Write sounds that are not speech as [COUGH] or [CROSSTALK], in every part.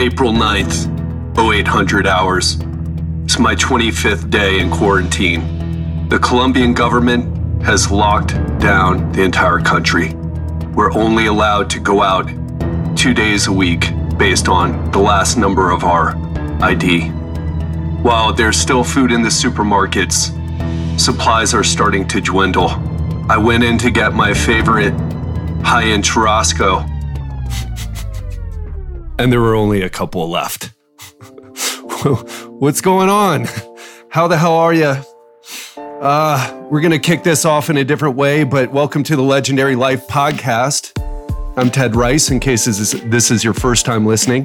April 9th, 0800 hours. It's my 25th day in quarantine. The Colombian government has locked down the entire country. We're only allowed to go out two days a week based on the last number of our ID. While there's still food in the supermarkets, supplies are starting to dwindle. I went in to get my favorite high end churrasco, and there were only a couple left. [LAUGHS] What's going on? How the hell are you? Uh, we're going to kick this off in a different way, but welcome to the Legendary Life podcast. I'm Ted Rice, in case this is, this is your first time listening.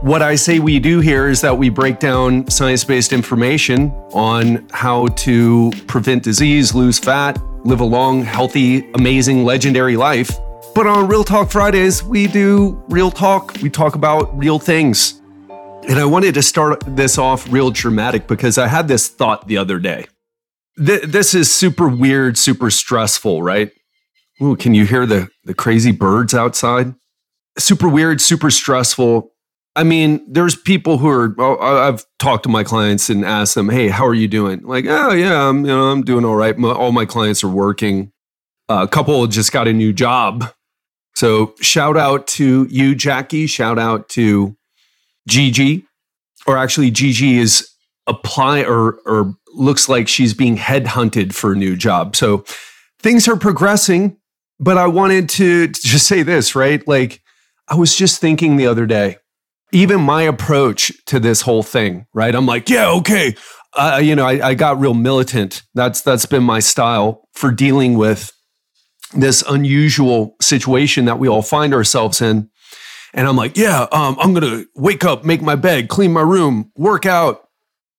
What I say we do here is that we break down science based information on how to prevent disease, lose fat, live a long, healthy, amazing, legendary life. But on Real Talk Fridays, we do real talk. We talk about real things. And I wanted to start this off real dramatic because I had this thought the other day. Th- this is super weird, super stressful, right? Ooh, can you hear the, the crazy birds outside? Super weird, super stressful. I mean, there's people who are. I've talked to my clients and asked them, "Hey, how are you doing?" Like, "Oh yeah, I'm you know I'm doing all right." My, all my clients are working. Uh, a couple just got a new job, so shout out to you, Jackie. Shout out to Gigi, or actually, Gigi is apply or or looks like she's being headhunted for a new job. So things are progressing. But I wanted to just say this, right? Like, I was just thinking the other day even my approach to this whole thing, right? I'm like, yeah, okay. Uh, you know, I, I got real militant. That's that's been my style for dealing with this unusual situation that we all find ourselves in. And I'm like, yeah, um, I'm gonna wake up, make my bed, clean my room, work out,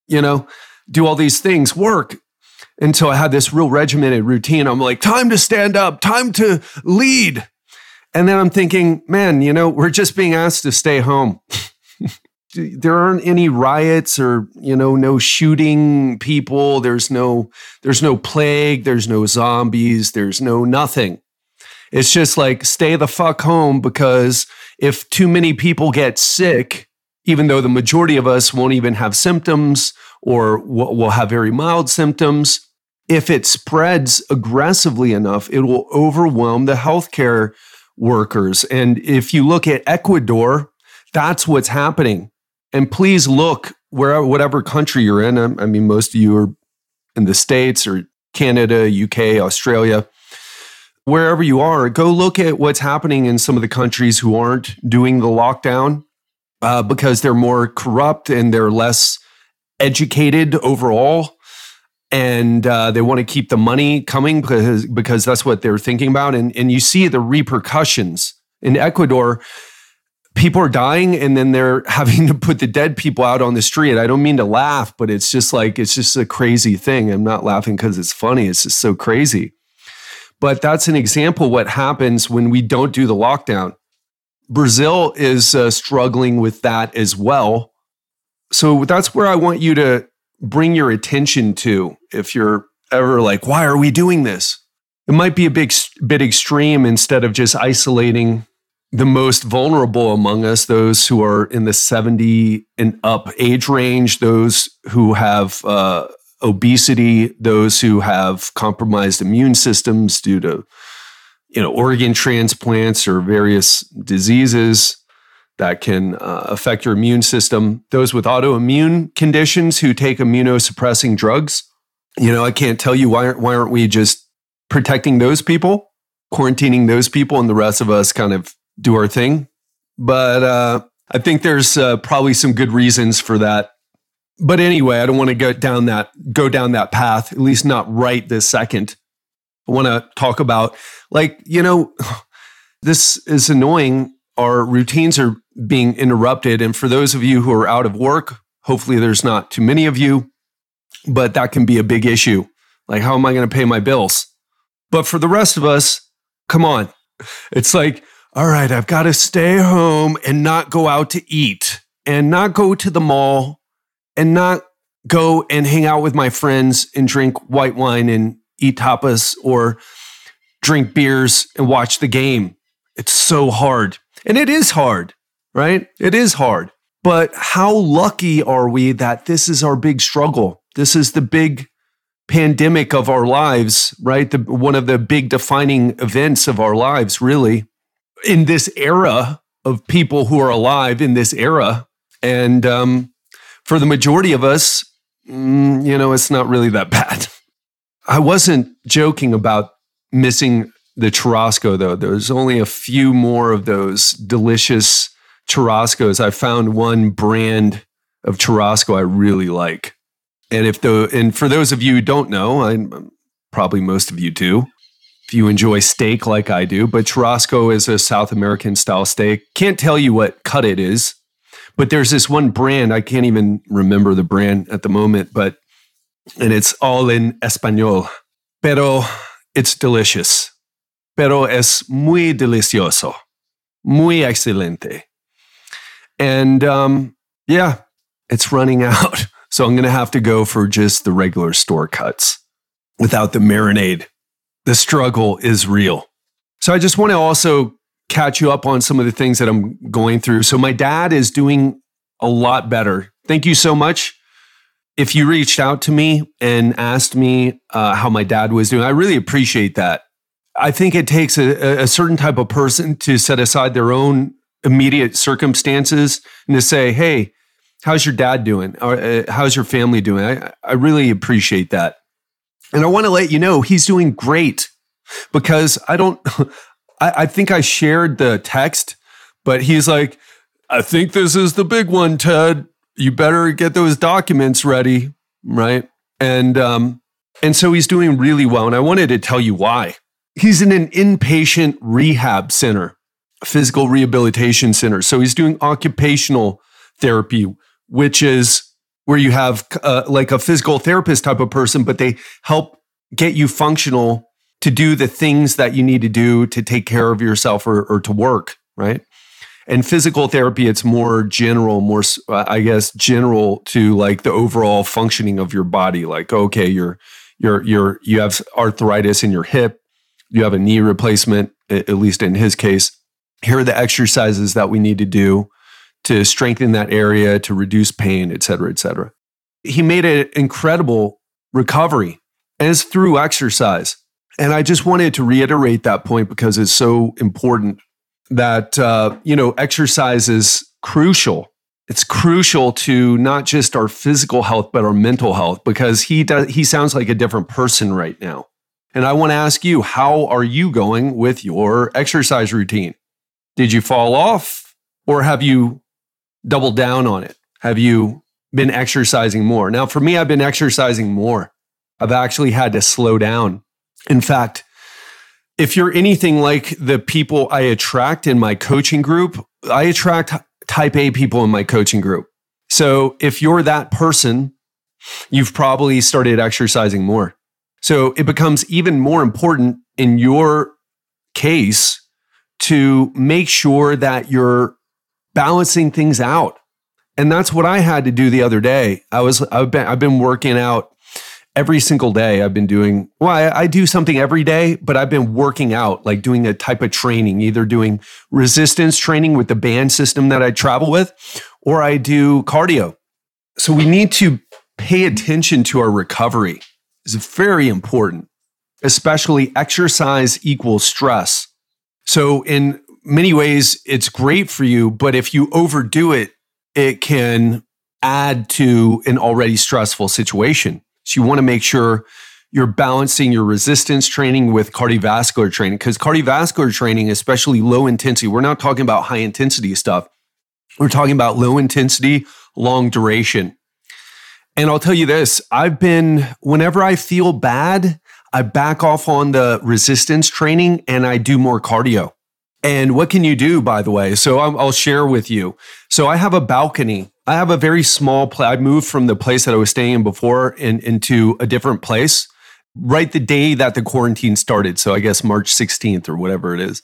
you know, do all these things, work. Until I had this real regimented routine. I'm like, time to stand up, time to lead, and then I'm thinking, man, you know, we're just being asked to stay home. [LAUGHS] there aren't any riots or, you know, no shooting people. There's no there's no plague, there's no zombies, there's no nothing. It's just like stay the fuck home because if too many people get sick, even though the majority of us won't even have symptoms or will have very mild symptoms, if it spreads aggressively enough, it will overwhelm the healthcare workers. And if you look at Ecuador, that's what's happening. And please look wherever, whatever country you're in. I mean, most of you are in the States or Canada, UK, Australia, wherever you are, go look at what's happening in some of the countries who aren't doing the lockdown uh, because they're more corrupt and they're less educated overall and uh, they want to keep the money coming because because that's what they're thinking about. And and you see the repercussions in Ecuador. People are dying, and then they're [LAUGHS] having to put the dead people out on the street. I don't mean to laugh, but it's just like it's just a crazy thing. I'm not laughing because it's funny. It's just so crazy. But that's an example what happens when we don't do the lockdown. Brazil is uh, struggling with that as well. So that's where I want you to bring your attention to if you're ever like, why are we doing this? It might be a big bit extreme instead of just isolating the most vulnerable among us, those who are in the 70 and up age range, those who have uh, obesity, those who have compromised immune systems due to you know organ transplants or various diseases that can uh, affect your immune system. Those with autoimmune conditions who take immunosuppressing drugs, you know, I can't tell you why, aren't, why aren't we just protecting those people, quarantining those people, and the rest of us kind of do our thing. But uh, I think there's uh, probably some good reasons for that. But anyway, I don't want to go down that go down that path. At least not right this second. I want to talk about like you know, [SIGHS] this is annoying. Our routines are being interrupted. And for those of you who are out of work, hopefully there's not too many of you, but that can be a big issue. Like, how am I going to pay my bills? But for the rest of us, come on. [LAUGHS] It's like, all right, I've got to stay home and not go out to eat and not go to the mall and not go and hang out with my friends and drink white wine and eat tapas or drink beers and watch the game. It's so hard. And it is hard right? It is hard. But how lucky are we that this is our big struggle? This is the big pandemic of our lives, right? The, one of the big defining events of our lives, really, in this era of people who are alive in this era. And um, for the majority of us, mm, you know, it's not really that bad. [LAUGHS] I wasn't joking about missing the churrasco, though. There's only a few more of those delicious churrascos. I found one brand of churrasco I really like. And if the and for those of you who don't know, I probably most of you do. If you enjoy steak like I do, but churrasco is a South American style steak. Can't tell you what cut it is, but there's this one brand I can't even remember the brand at the moment, but and it's all in español. Pero it's delicious. Pero es muy delicioso. Muy excelente. And um, yeah, it's running [LAUGHS] out. So I'm going to have to go for just the regular store cuts without the marinade. The struggle is real. So I just want to also catch you up on some of the things that I'm going through. So my dad is doing a lot better. Thank you so much. If you reached out to me and asked me uh, how my dad was doing, I really appreciate that. I think it takes a, a certain type of person to set aside their own immediate circumstances and to say, hey, how's your dad doing? Or uh, how's your family doing? I, I really appreciate that. And I want to let you know he's doing great because I don't, [LAUGHS] I, I think I shared the text, but he's like, I think this is the big one, Ted. You better get those documents ready. Right. And, um, and so he's doing really well. And I wanted to tell you why. He's in an inpatient rehab center, physical rehabilitation center. So he's doing occupational therapy, which is where you have uh, like a physical therapist type of person, but they help get you functional to do the things that you need to do to take care of yourself or, or to work, right? And physical therapy, it's more general, more, uh, I guess, general to like the overall functioning of your body. Like, okay, you're, you're, you're, you have arthritis in your hip, you have a knee replacement, at least in his case. Here are the exercises that we need to do to strengthen that area, to reduce pain, et cetera, et cetera. He made an incredible recovery it's through exercise. And I just wanted to reiterate that point because it's so important that, uh, you know, exercise is crucial. It's crucial to not just our physical health, but our mental health because he does, he sounds like a different person right now. And I want to ask you, how are you going with your exercise routine? Did you fall off or have you double down on it? Have you been exercising more? Now, for me, I've been exercising more. I've actually had to slow down. In fact, if you're anything like the people I attract in my coaching group, I attract type A people in my coaching group. So if you're that person, you've probably started exercising more. So it becomes even more important in your case to make sure that you're balancing things out. And that's what I had to do the other day. I was I've been I've been working out every single day. I've been doing well, I, I do something every day, but I've been working out, like doing a type of training, either doing resistance training with the band system that I travel with, or I do cardio. So we need to pay attention to our recovery. It's very important, especially exercise equals stress. So in many ways it's great for you, but if you overdo it, it can add to an already stressful situation. So you want to make sure you're balancing your resistance training with cardiovascular training because cardiovascular training, especially low intensity, we're not talking about high intensity stuff. We're talking about low intensity, long duration. And I'll tell you this I've been, whenever I feel bad, I back off on the resistance training and I do more cardio. And what can you do, by the way? So I'll, I'll share with you. So I have a balcony. I have a very small place. I moved from the place that I was staying in before in, into a different place right the day that the quarantine started. So I guess March 16th or whatever it is.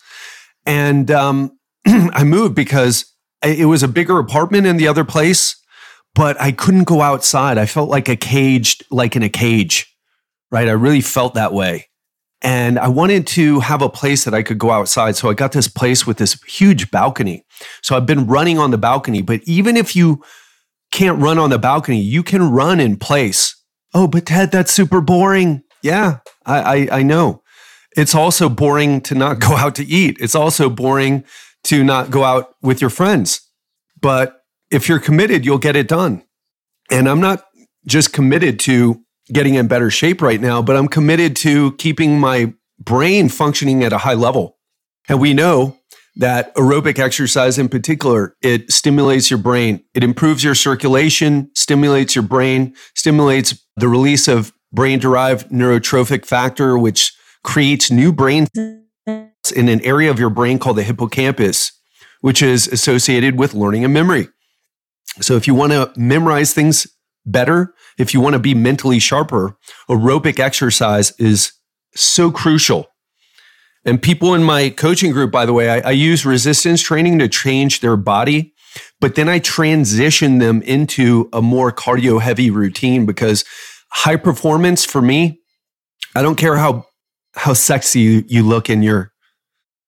And um, [CLEARS THROAT] I moved because it was a bigger apartment in the other place, but I couldn't go outside. I felt like a caged, like in a cage, right? I really felt that way. And I wanted to have a place that I could go outside. So I got this place with this huge balcony. So I've been running on the balcony. But even if you can't run on the balcony, you can run in place. Oh, but Ted, that's super boring. Yeah, I, I, I know. It's also boring to not go out to eat. It's also boring to not go out with your friends. But if you're committed, you'll get it done. And I'm not just committed to getting in better shape right now, but I'm committed to keeping my brain functioning at a high level. And we know that aerobic exercise in particular, it stimulates your brain. It improves your circulation, stimulates your brain, stimulates the release of brain derived neurotrophic factor, which creates new brain in an area of your brain called the hippocampus, which is associated with learning and memory. So if you want to memorize things better, if you want to be mentally sharper, aerobic exercise is so crucial. And people in my coaching group, by the way, I, I use resistance training to change their body, but then I transition them into a more cardio heavy routine because high performance for me, I don't care how how sexy you look in your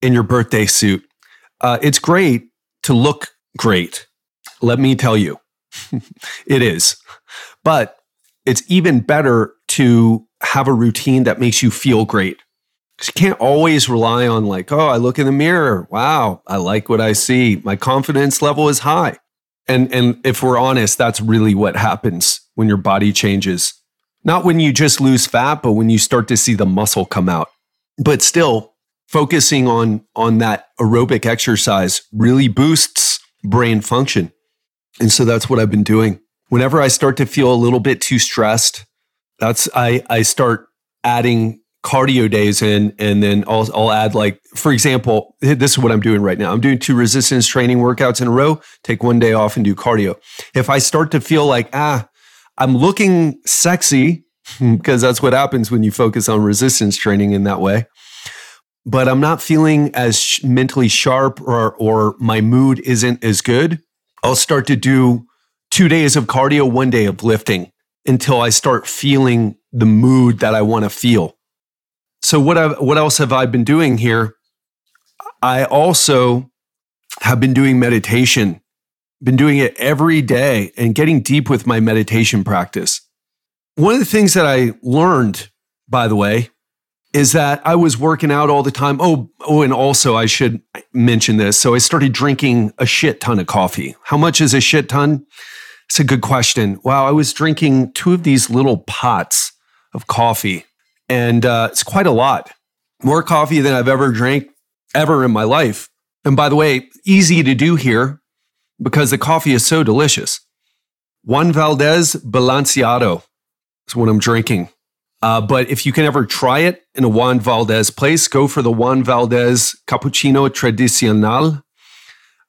in your birthday suit. Uh, it's great to look great. Let me tell you, [LAUGHS] it is. But it's even better to have a routine that makes you feel great. Because you can't always rely on, like, oh, I look in the mirror. Wow, I like what I see. My confidence level is high. And, and if we're honest, that's really what happens when your body changes. Not when you just lose fat, but when you start to see the muscle come out. But still, focusing on, on that aerobic exercise really boosts brain function. And so that's what I've been doing. Whenever I start to feel a little bit too stressed, that's I I start adding cardio days in and then I'll, I'll add like for example this is what i'm doing right now. I'm doing two resistance training workouts in a row take one day off and do cardio. If i start to feel like ah i'm looking sexy [LAUGHS] because that's what happens when you focus on resistance training in that way but i'm not feeling as mentally sharp or or my mood isn't as good i'll start to do two days of cardio one day of lifting until i start feeling the mood that i want to feel so what I've, what else have I been doing here? I also have been doing meditation, been doing it every day and getting deep with my meditation practice. One of the things that I learned, by the way, is that I was working out all the time. Oh, oh, and also I should mention this. So I started drinking a shit ton of coffee. How much is a shit ton? It's a good question. Wow, I was drinking two of these little pots of coffee and uh, it's quite a lot. More coffee than I've ever drank ever in my life. And by the way, easy to do here because the coffee is so delicious. Juan Valdez Balanceado is what I'm drinking. Uh, but if you can ever try it in a Juan Valdez place, go for the Juan Valdez Cappuccino Tradicional.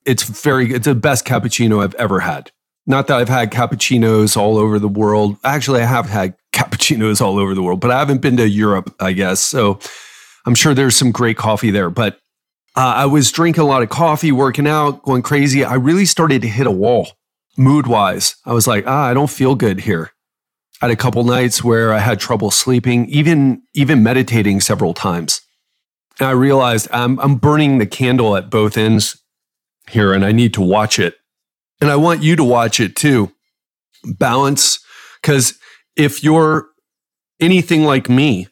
It's very, good. it's the best cappuccino I've ever had. Not that I've had cappuccinos all over the world. Actually, I have had [LAUGHS] cappuccinos all over the world, but I haven't been to Europe, I guess. So I'm sure there's some great coffee there. But uh, I was drinking a lot of coffee, working out, going crazy. I really started to hit a wall mood wise. I was like, ah, I don't feel good here. I had a couple nights where I had trouble sleeping, even even meditating several times. And I realized I'm I'm burning the candle at both ends here and I need to watch it. And I want you to watch it too. Balance cuz if you're anything like me,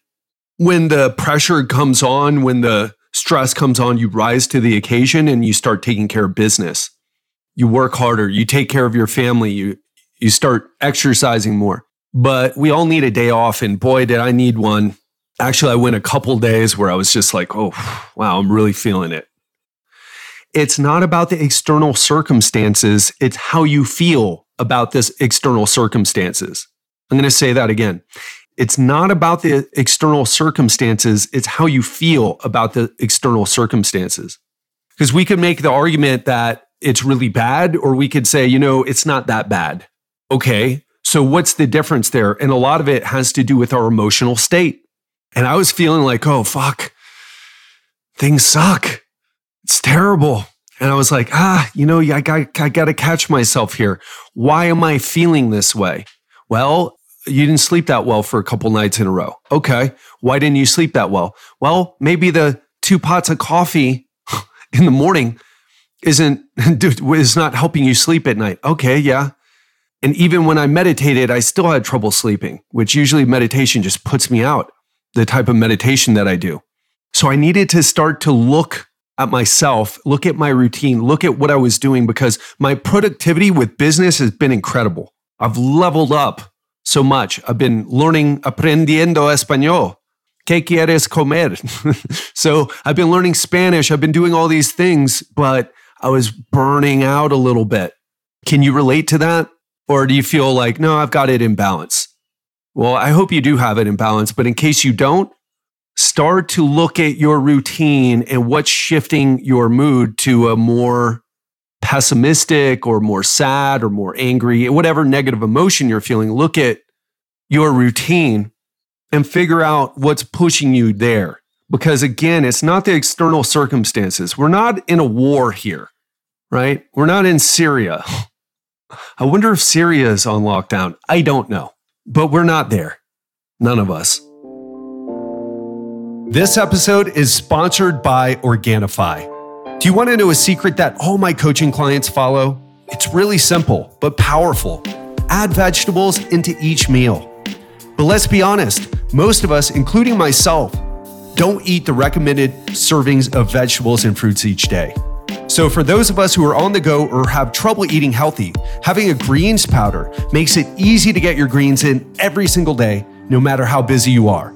when the pressure comes on, when the stress comes on, you rise to the occasion and you start taking care of business. You work harder, you take care of your family, you you start exercising more. But we all need a day off and boy did I need one. Actually, I went a couple days where I was just like, "Oh, wow, I'm really feeling it." It's not about the external circumstances, it's how you feel about this external circumstances. I'm going to say that again. It's not about the external circumstances, it's how you feel about the external circumstances. Because we could make the argument that it's really bad, or we could say, you know, it's not that bad. Okay. So what's the difference there? And a lot of it has to do with our emotional state. And I was feeling like, oh, fuck, things suck. It's terrible. And I was like, ah, you know, I got, I got to catch myself here. Why am I feeling this way? Well, you didn't sleep that well for a couple nights in a row. Okay. Why didn't you sleep that well? Well, maybe the two pots of coffee [LAUGHS] in the morning isn't [LAUGHS] is not helping you sleep at night. Okay, yeah. And even when I meditated, I still had trouble sleeping, which usually meditation just puts me out, the type of meditation that I do. So I needed to start to look at myself, look at my routine, look at what I was doing because my productivity with business has been incredible. I've leveled up so much. I've been learning aprendiendo español. ¿Qué quieres comer? [LAUGHS] so I've been learning Spanish. I've been doing all these things, but I was burning out a little bit. Can you relate to that? Or do you feel like, no, I've got it in balance? Well, I hope you do have it in balance, but in case you don't, start to look at your routine and what's shifting your mood to a more pessimistic or more sad or more angry, whatever negative emotion you're feeling. Look at your routine and figure out what's pushing you there. Because again, it's not the external circumstances. We're not in a war here, right? We're not in Syria. [LAUGHS] I wonder if Syria is on lockdown. I don't know, but we're not there. None of us. This episode is sponsored by Organifi. Do you want to know a secret that all my coaching clients follow? It's really simple, but powerful. Add vegetables into each meal. But let's be honest, most of us, including myself, don't eat the recommended servings of vegetables and fruits each day. So, for those of us who are on the go or have trouble eating healthy, having a greens powder makes it easy to get your greens in every single day, no matter how busy you are.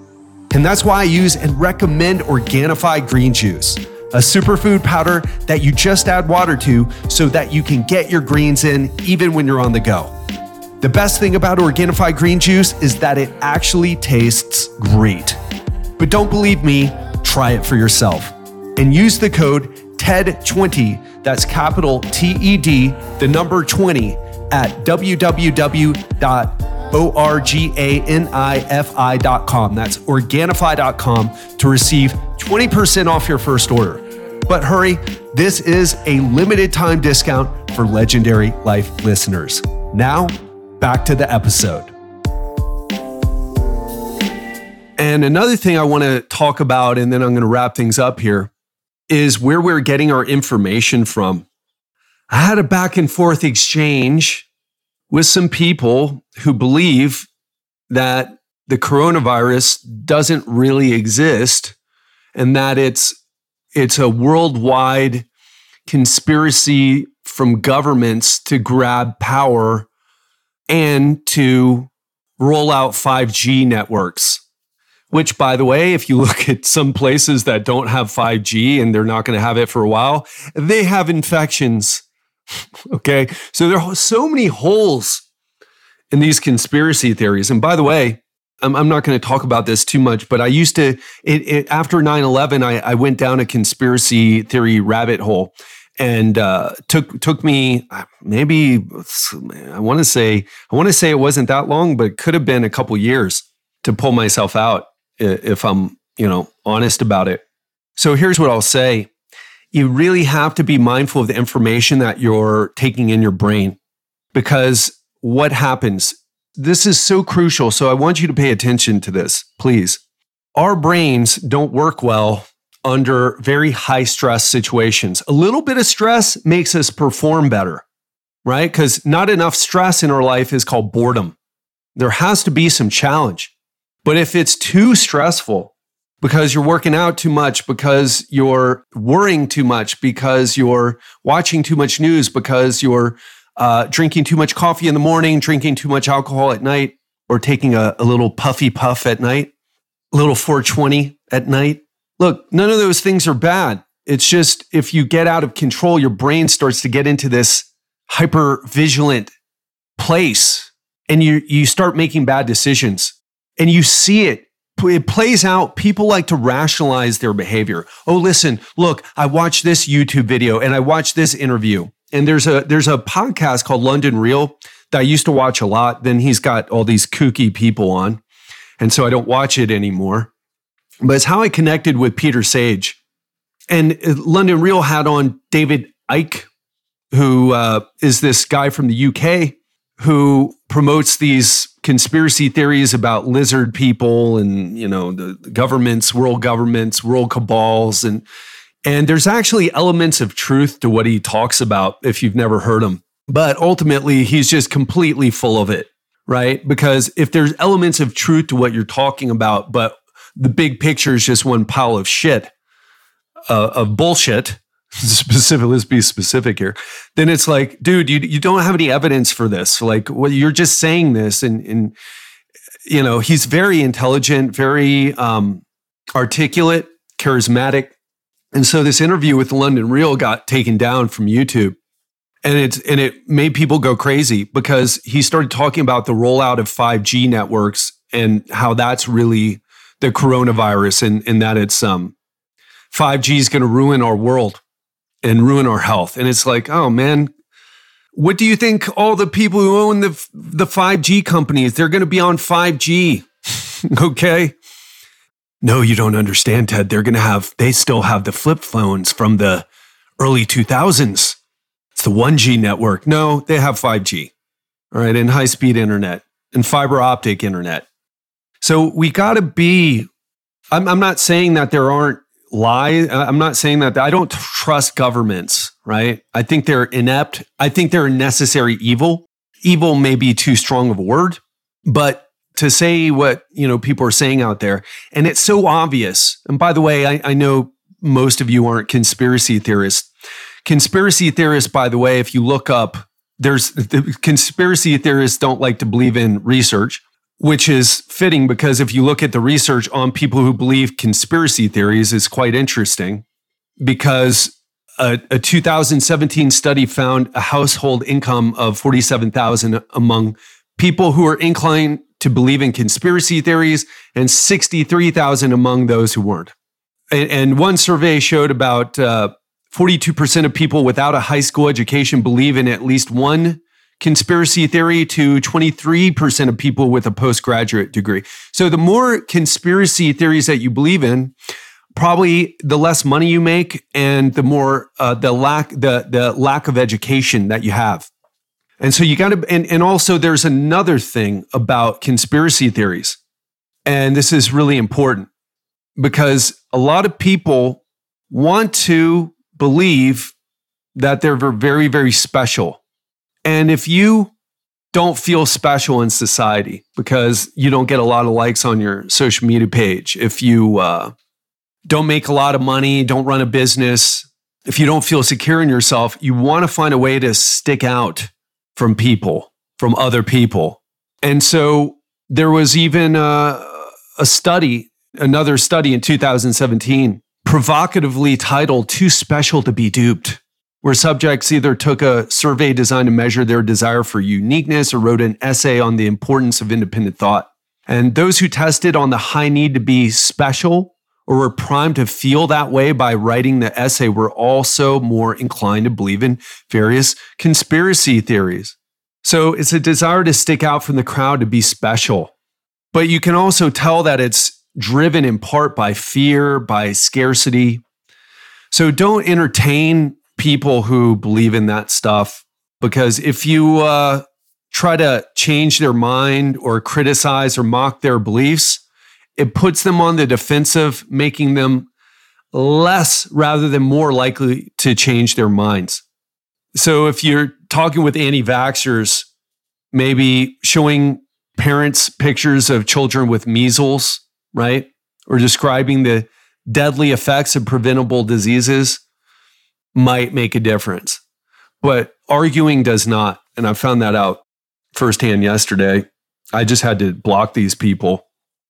And that's why I use and recommend Organifi Green Juice, a superfood powder that you just add water to so that you can get your greens in even when you're on the go. The best thing about Organifi Green Juice is that it actually tastes great. But don't believe me, try it for yourself. And use the code TED20, that's capital T E D, the number 20, at www.organifi.com. That's organifi.com to receive 20% off your first order. But hurry, this is a limited time discount for Legendary Life listeners. Now, back to the episode. And another thing I want to talk about, and then I'm going to wrap things up here, is where we're getting our information from. I had a back and forth exchange with some people who believe that the coronavirus doesn't really exist and that it's it's a worldwide conspiracy from governments to grab power and to roll out 5G networks which by the way, if you look at some places that don't have 5G and they're not going to have it for a while, they have infections. [LAUGHS] okay. So there are so many holes in these conspiracy theories. And by the way, I'm, I'm not going to talk about this too much, but I used to, it, it, after 9 11, I, I went down a conspiracy theory rabbit hole and uh, took took me maybe I want to say I want to say it wasn't that long, but it could have been a couple years to pull myself out if I'm, you know, honest about it. So here's what I'll say. You really have to be mindful of the information that you're taking in your brain because what happens? This is so crucial. So I want you to pay attention to this, please. Our brains don't work well under very high stress situations. A little bit of stress makes us perform better, right? Because not enough stress in our life is called boredom. There has to be some challenge. But if it's too stressful because you're working out too much, because you're worrying too much, because you're watching too much news, because you're uh, drinking too much coffee in the morning, drinking too much alcohol at night, or taking a, a little puffy puff at night, a little 420 at night. Look, none of those things are bad. It's just if you get out of control, your brain starts to get into this hyper vigilant place and you, you start making bad decisions and you see it it plays out. People like to rationalize their behavior. Oh, listen, look, I watched this YouTube video and I watched this interview. And there's a there's a podcast called London Real that I used to watch a lot. Then he's got all these kooky people on. And so I don't watch it anymore. But it's how I connected with Peter Sage. And uh, London Real had on David Icke, who uh, is this guy from the UK who promotes these conspiracy theories about lizard people and, you know, the governments, world governments, world cabals. And, and there's actually elements of truth to what he talks about if you've never heard him. But ultimately, he's just completely full of it, right? Because if there's elements of truth to what you're talking about, but the big picture is just one pile of shit, uh, of bullshit, [LAUGHS] specific let's be specific here. Then it's like dude you, you don't have any evidence for this. Like well you're just saying this and and you know he's very intelligent very um articulate charismatic. And so this interview with london real got taken down from youtube. And it's and it made people go crazy because he started talking about the rollout of 5g networks and how that's really the coronavirus and and that it's um 5g is going to ruin our world and ruin our health. And it's like, oh man, what do you think all the people who own the the 5G companies, they're going to be on 5G. [LAUGHS] okay? No, you don't understand, Ted. They're going to have they still have the flip phones from the early 2000s. It's the 1G network. No, they have 5G. All right, and high-speed internet and fiber optic internet. So we got to be I'm, I'm not saying that there aren't lie. Uh, I'm not saying that I don't trust governments, right? I think they're inept. I think they're a necessary evil. Evil may be too strong of a word, but to say what, you know, people are saying out there, and it's so obvious. And by the way, I, I know most of you aren't conspiracy theorists. Conspiracy theorists, by the way, if you look up, there's the conspiracy theorists don't like to believe in research which is fitting because if you look at the research on people who believe conspiracy theories is quite interesting because a, a 2017 study found a household income of 47,000 among people who are inclined to believe in conspiracy theories and 63,000 among those who weren't. And, and one survey showed about uh, 42% of people without a high school education believe in at least one conspiracy theory to 23% of people with a postgraduate degree. So the more conspiracy theories that you believe in, probably the less money you make and the more uh, the lack the the lack of education that you have. And so you got to and, and also there's another thing about conspiracy theories. And this is really important because a lot of people want to believe that they're very very special and if you don't feel special in society because you don't get a lot of likes on your social media page, if you uh, don't make a lot of money, don't run a business, if you don't feel secure in yourself, you want to find a way to stick out from people, from other people. And so there was even a, a study, another study in 2017, provocatively titled Too Special to Be Duped where subjects either took a survey designed to measure their desire for uniqueness or wrote an essay on the importance of independent thought. And those who tested on the high need to be special or were primed to feel that way by writing the essay were also more inclined to believe in various conspiracy theories. So it's a desire to stick out from the crowd to be special. But you can also tell that it's driven in part by fear, by scarcity. So don't entertain people who believe in that stuff because if you uh, try to change their mind or criticize or mock their beliefs, it puts them on the defensive, making them less rather than more likely to change their minds. So if you're talking with anti vaxxers, maybe showing parents pictures of children with measles, right? Or describing the deadly effects of preventable diseases might make a difference. But arguing does not. And I found that out firsthand yesterday. I just had to block these people.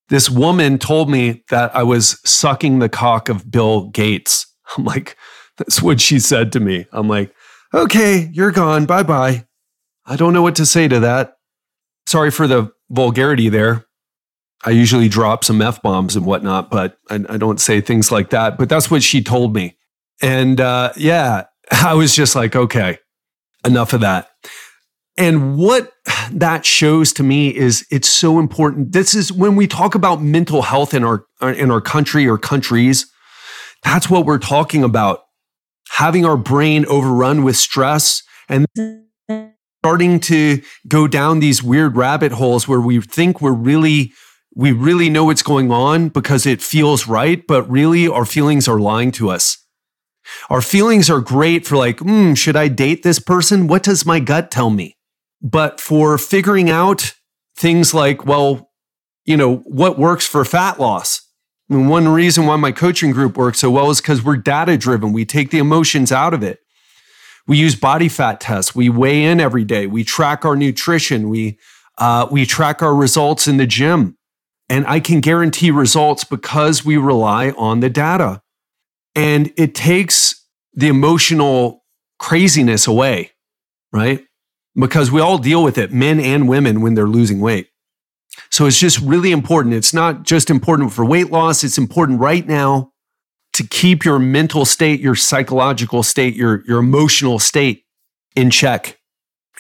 This woman told me that I was sucking the cock of Bill Gates. [LAUGHS] I'm like, that's what she said to me. I'm like, okay, you're gone. Bye bye. I don't know what to say to that. Sorry for the vulgarity there. I usually drop some F bombs and whatnot, but I, I, don't say things like that. But that's what she told me. And uh, yeah, I was just like, okay, enough of that. And what that shows to me is it's so important. This is when we talk about mental health in our in our country or countries. That's what we're talking about. Having our brain overrun with stress and starting to go down these weird rabbit holes where we think we're really we really know what's going on because it feels right, but really our feelings are lying to us. Our feelings are great for like, hmm, should I date this person? What does my gut tell me? But for figuring out things like, well, you know, what works for fat loss? One reason why my coaching group works so well is because we're data driven. We take the emotions out of it. We use body fat tests. We weigh in every day. We track our nutrition. We uh, we track our results in the gym, and I can guarantee results because we rely on the data. And it takes the emotional craziness away, right? Because we all deal with it, men and women, when they're losing weight. So it's just really important. It's not just important for weight loss, it's important right now to keep your mental state, your psychological state, your, your emotional state in check.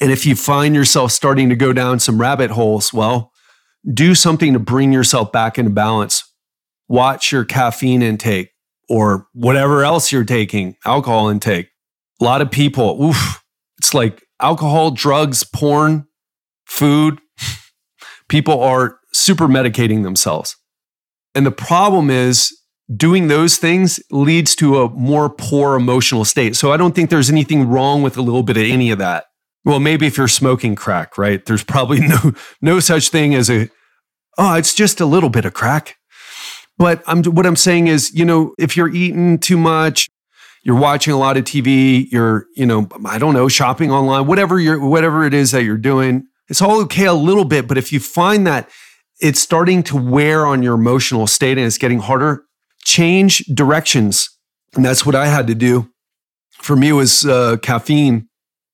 And if you find yourself starting to go down some rabbit holes, well, do something to bring yourself back into balance. Watch your caffeine intake or whatever else you're taking, alcohol intake. A lot of people, oof, it's like alcohol, drugs, porn, food. [LAUGHS] People are super medicating themselves. And the problem is doing those things leads to a more poor emotional state. So I don't think there's anything wrong with a little bit of any of that. Well, maybe if you're smoking crack, right? There's probably [LAUGHS] no no such thing as a oh, it's just a little bit of crack. But I'm, what I'm saying is, you know, if you're eating too much, you're watching a lot of TV, you're, you know, I don't know, shopping online, whatever you're, whatever it is that you're doing, it's all okay a little bit. But if you find that it's starting to wear on your emotional state and it's getting harder, change directions. And that's what I had to do. For me, was uh, caffeine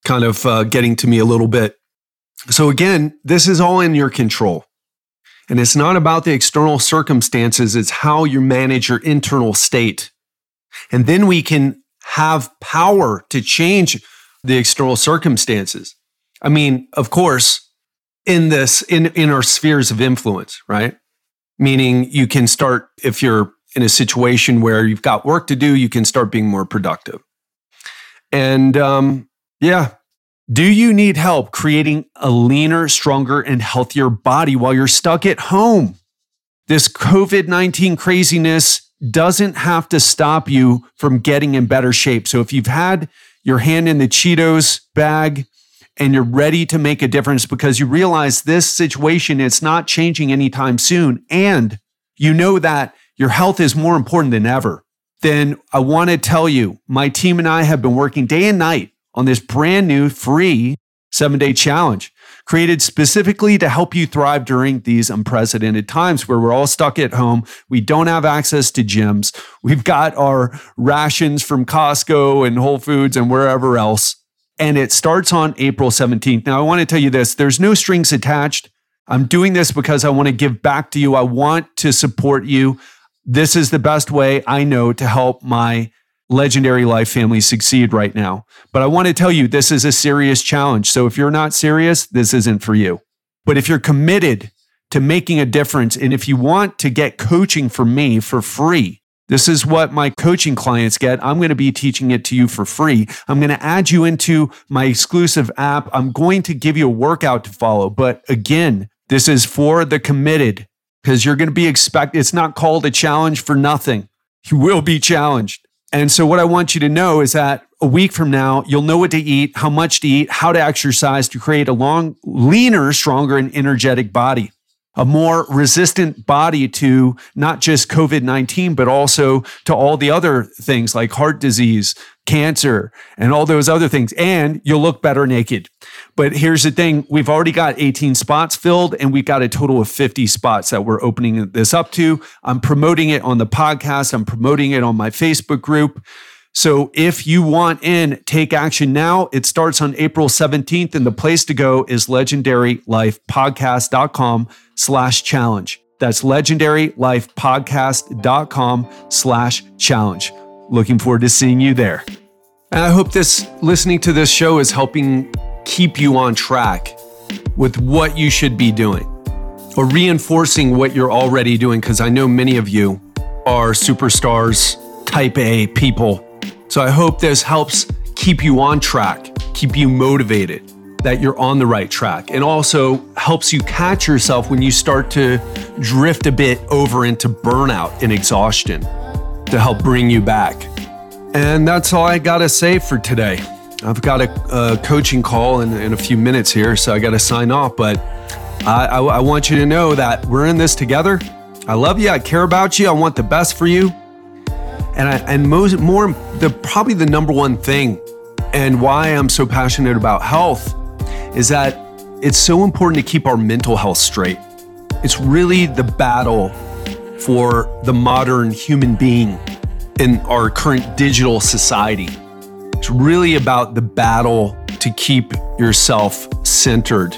kind of uh, getting to me a little bit. So again, this is all in your control. And it's not about the external circumstances, it's how you manage your internal state. And then we can have power to change the external circumstances. I mean, of course, in this, in, in our spheres of influence, right? Meaning you can start, if you're in a situation where you've got work to do, you can start being more productive. And um, yeah, do you need help creating a leaner, stronger, and healthier body while you're stuck at home? This COVID 19 craziness doesn't have to stop you from getting in better shape. So if you've had your hand in the Cheetos bag and you're ready to make a difference because you realize this situation is not changing anytime soon and you know that your health is more important than ever, then I want to tell you my team and I have been working day and night on this brand new free seven day challenge created specifically to help you thrive during these unprecedented times where we're all stuck at home. We don't have access to gyms. We've got our rations from Costco and Whole Foods and wherever else. And it starts on April 17th. Now, I want to tell you this there's no strings attached. I'm doing this because I want to give back to you. I want to support you. This is the best way I know to help my legendary life family succeed right now. But I want to tell you, this is a serious challenge. So if you're not serious, this isn't for you. But if you're committed to making a difference, and if you want to get coaching from me for free, this is what my coaching clients get. I'm going to be teaching it to you for free. I'm going to add you into my exclusive app. I'm going to give you a workout to follow. But again, this is for the committed because you're going to be expect. It's not called a challenge for nothing. You will be challenged. And so, what I want you to know is that a week from now, you'll know what to eat, how much to eat, how to exercise to create a long, leaner, stronger, and energetic body a more resistant body to not just COVID 19, but also to all the other things like heart disease, cancer, and all those other things. And you'll look better naked. But here's the thing we've already got 18 spots filled, and we've got a total of 50 spots that we're opening this up to. I'm promoting it on the podcast, I'm promoting it on my Facebook group. So if you want in, take action now. It starts on April 17th, and the place to go is legendarylifepodcast.com slash challenge. That's legendarylifepodcast.com slash challenge. Looking forward to seeing you there. And I hope this listening to this show is helping keep you on track with what you should be doing or reinforcing what you're already doing. Because I know many of you are superstars, type A people. So I hope this helps keep you on track, keep you motivated. that you're on the right track and also helps you catch yourself when you start to drift a bit over into burnout and exhaustion to help bring you back. And that's all I got to say for today. I've got a, a coaching call in, in, a few minutes here, so I got to sign off. But I, I, I want you to know that we're in this together. I love you. I care about you. I want the best for you. And I, and most more the probably the number one thing and why I'm so passionate about health is that it's so important to keep our mental health straight. It's really the battle for the modern human being in our current digital society. It's really about the battle to keep yourself centered,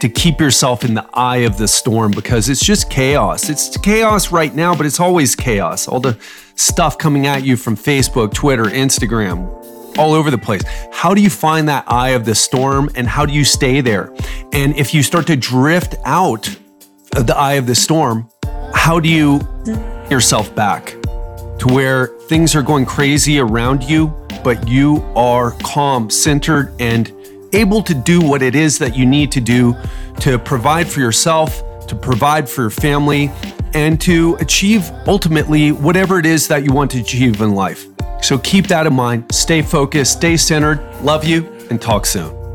to keep yourself in the eye of the storm because it's just chaos. It's chaos right now, but it's always chaos. All the stuff coming at you from Facebook, Twitter, Instagram, all over the place. How do you find that eye of the storm and how do you stay there? And if you start to drift out of the eye of the storm, how do you yourself back to where things are going crazy around you, but you are calm, centered, and able to do what it is that you need to do to provide for yourself, to provide for your family, and to achieve ultimately whatever it is that you want to achieve in life. So keep that in mind. Stay focused, stay centered. Love you, and talk soon.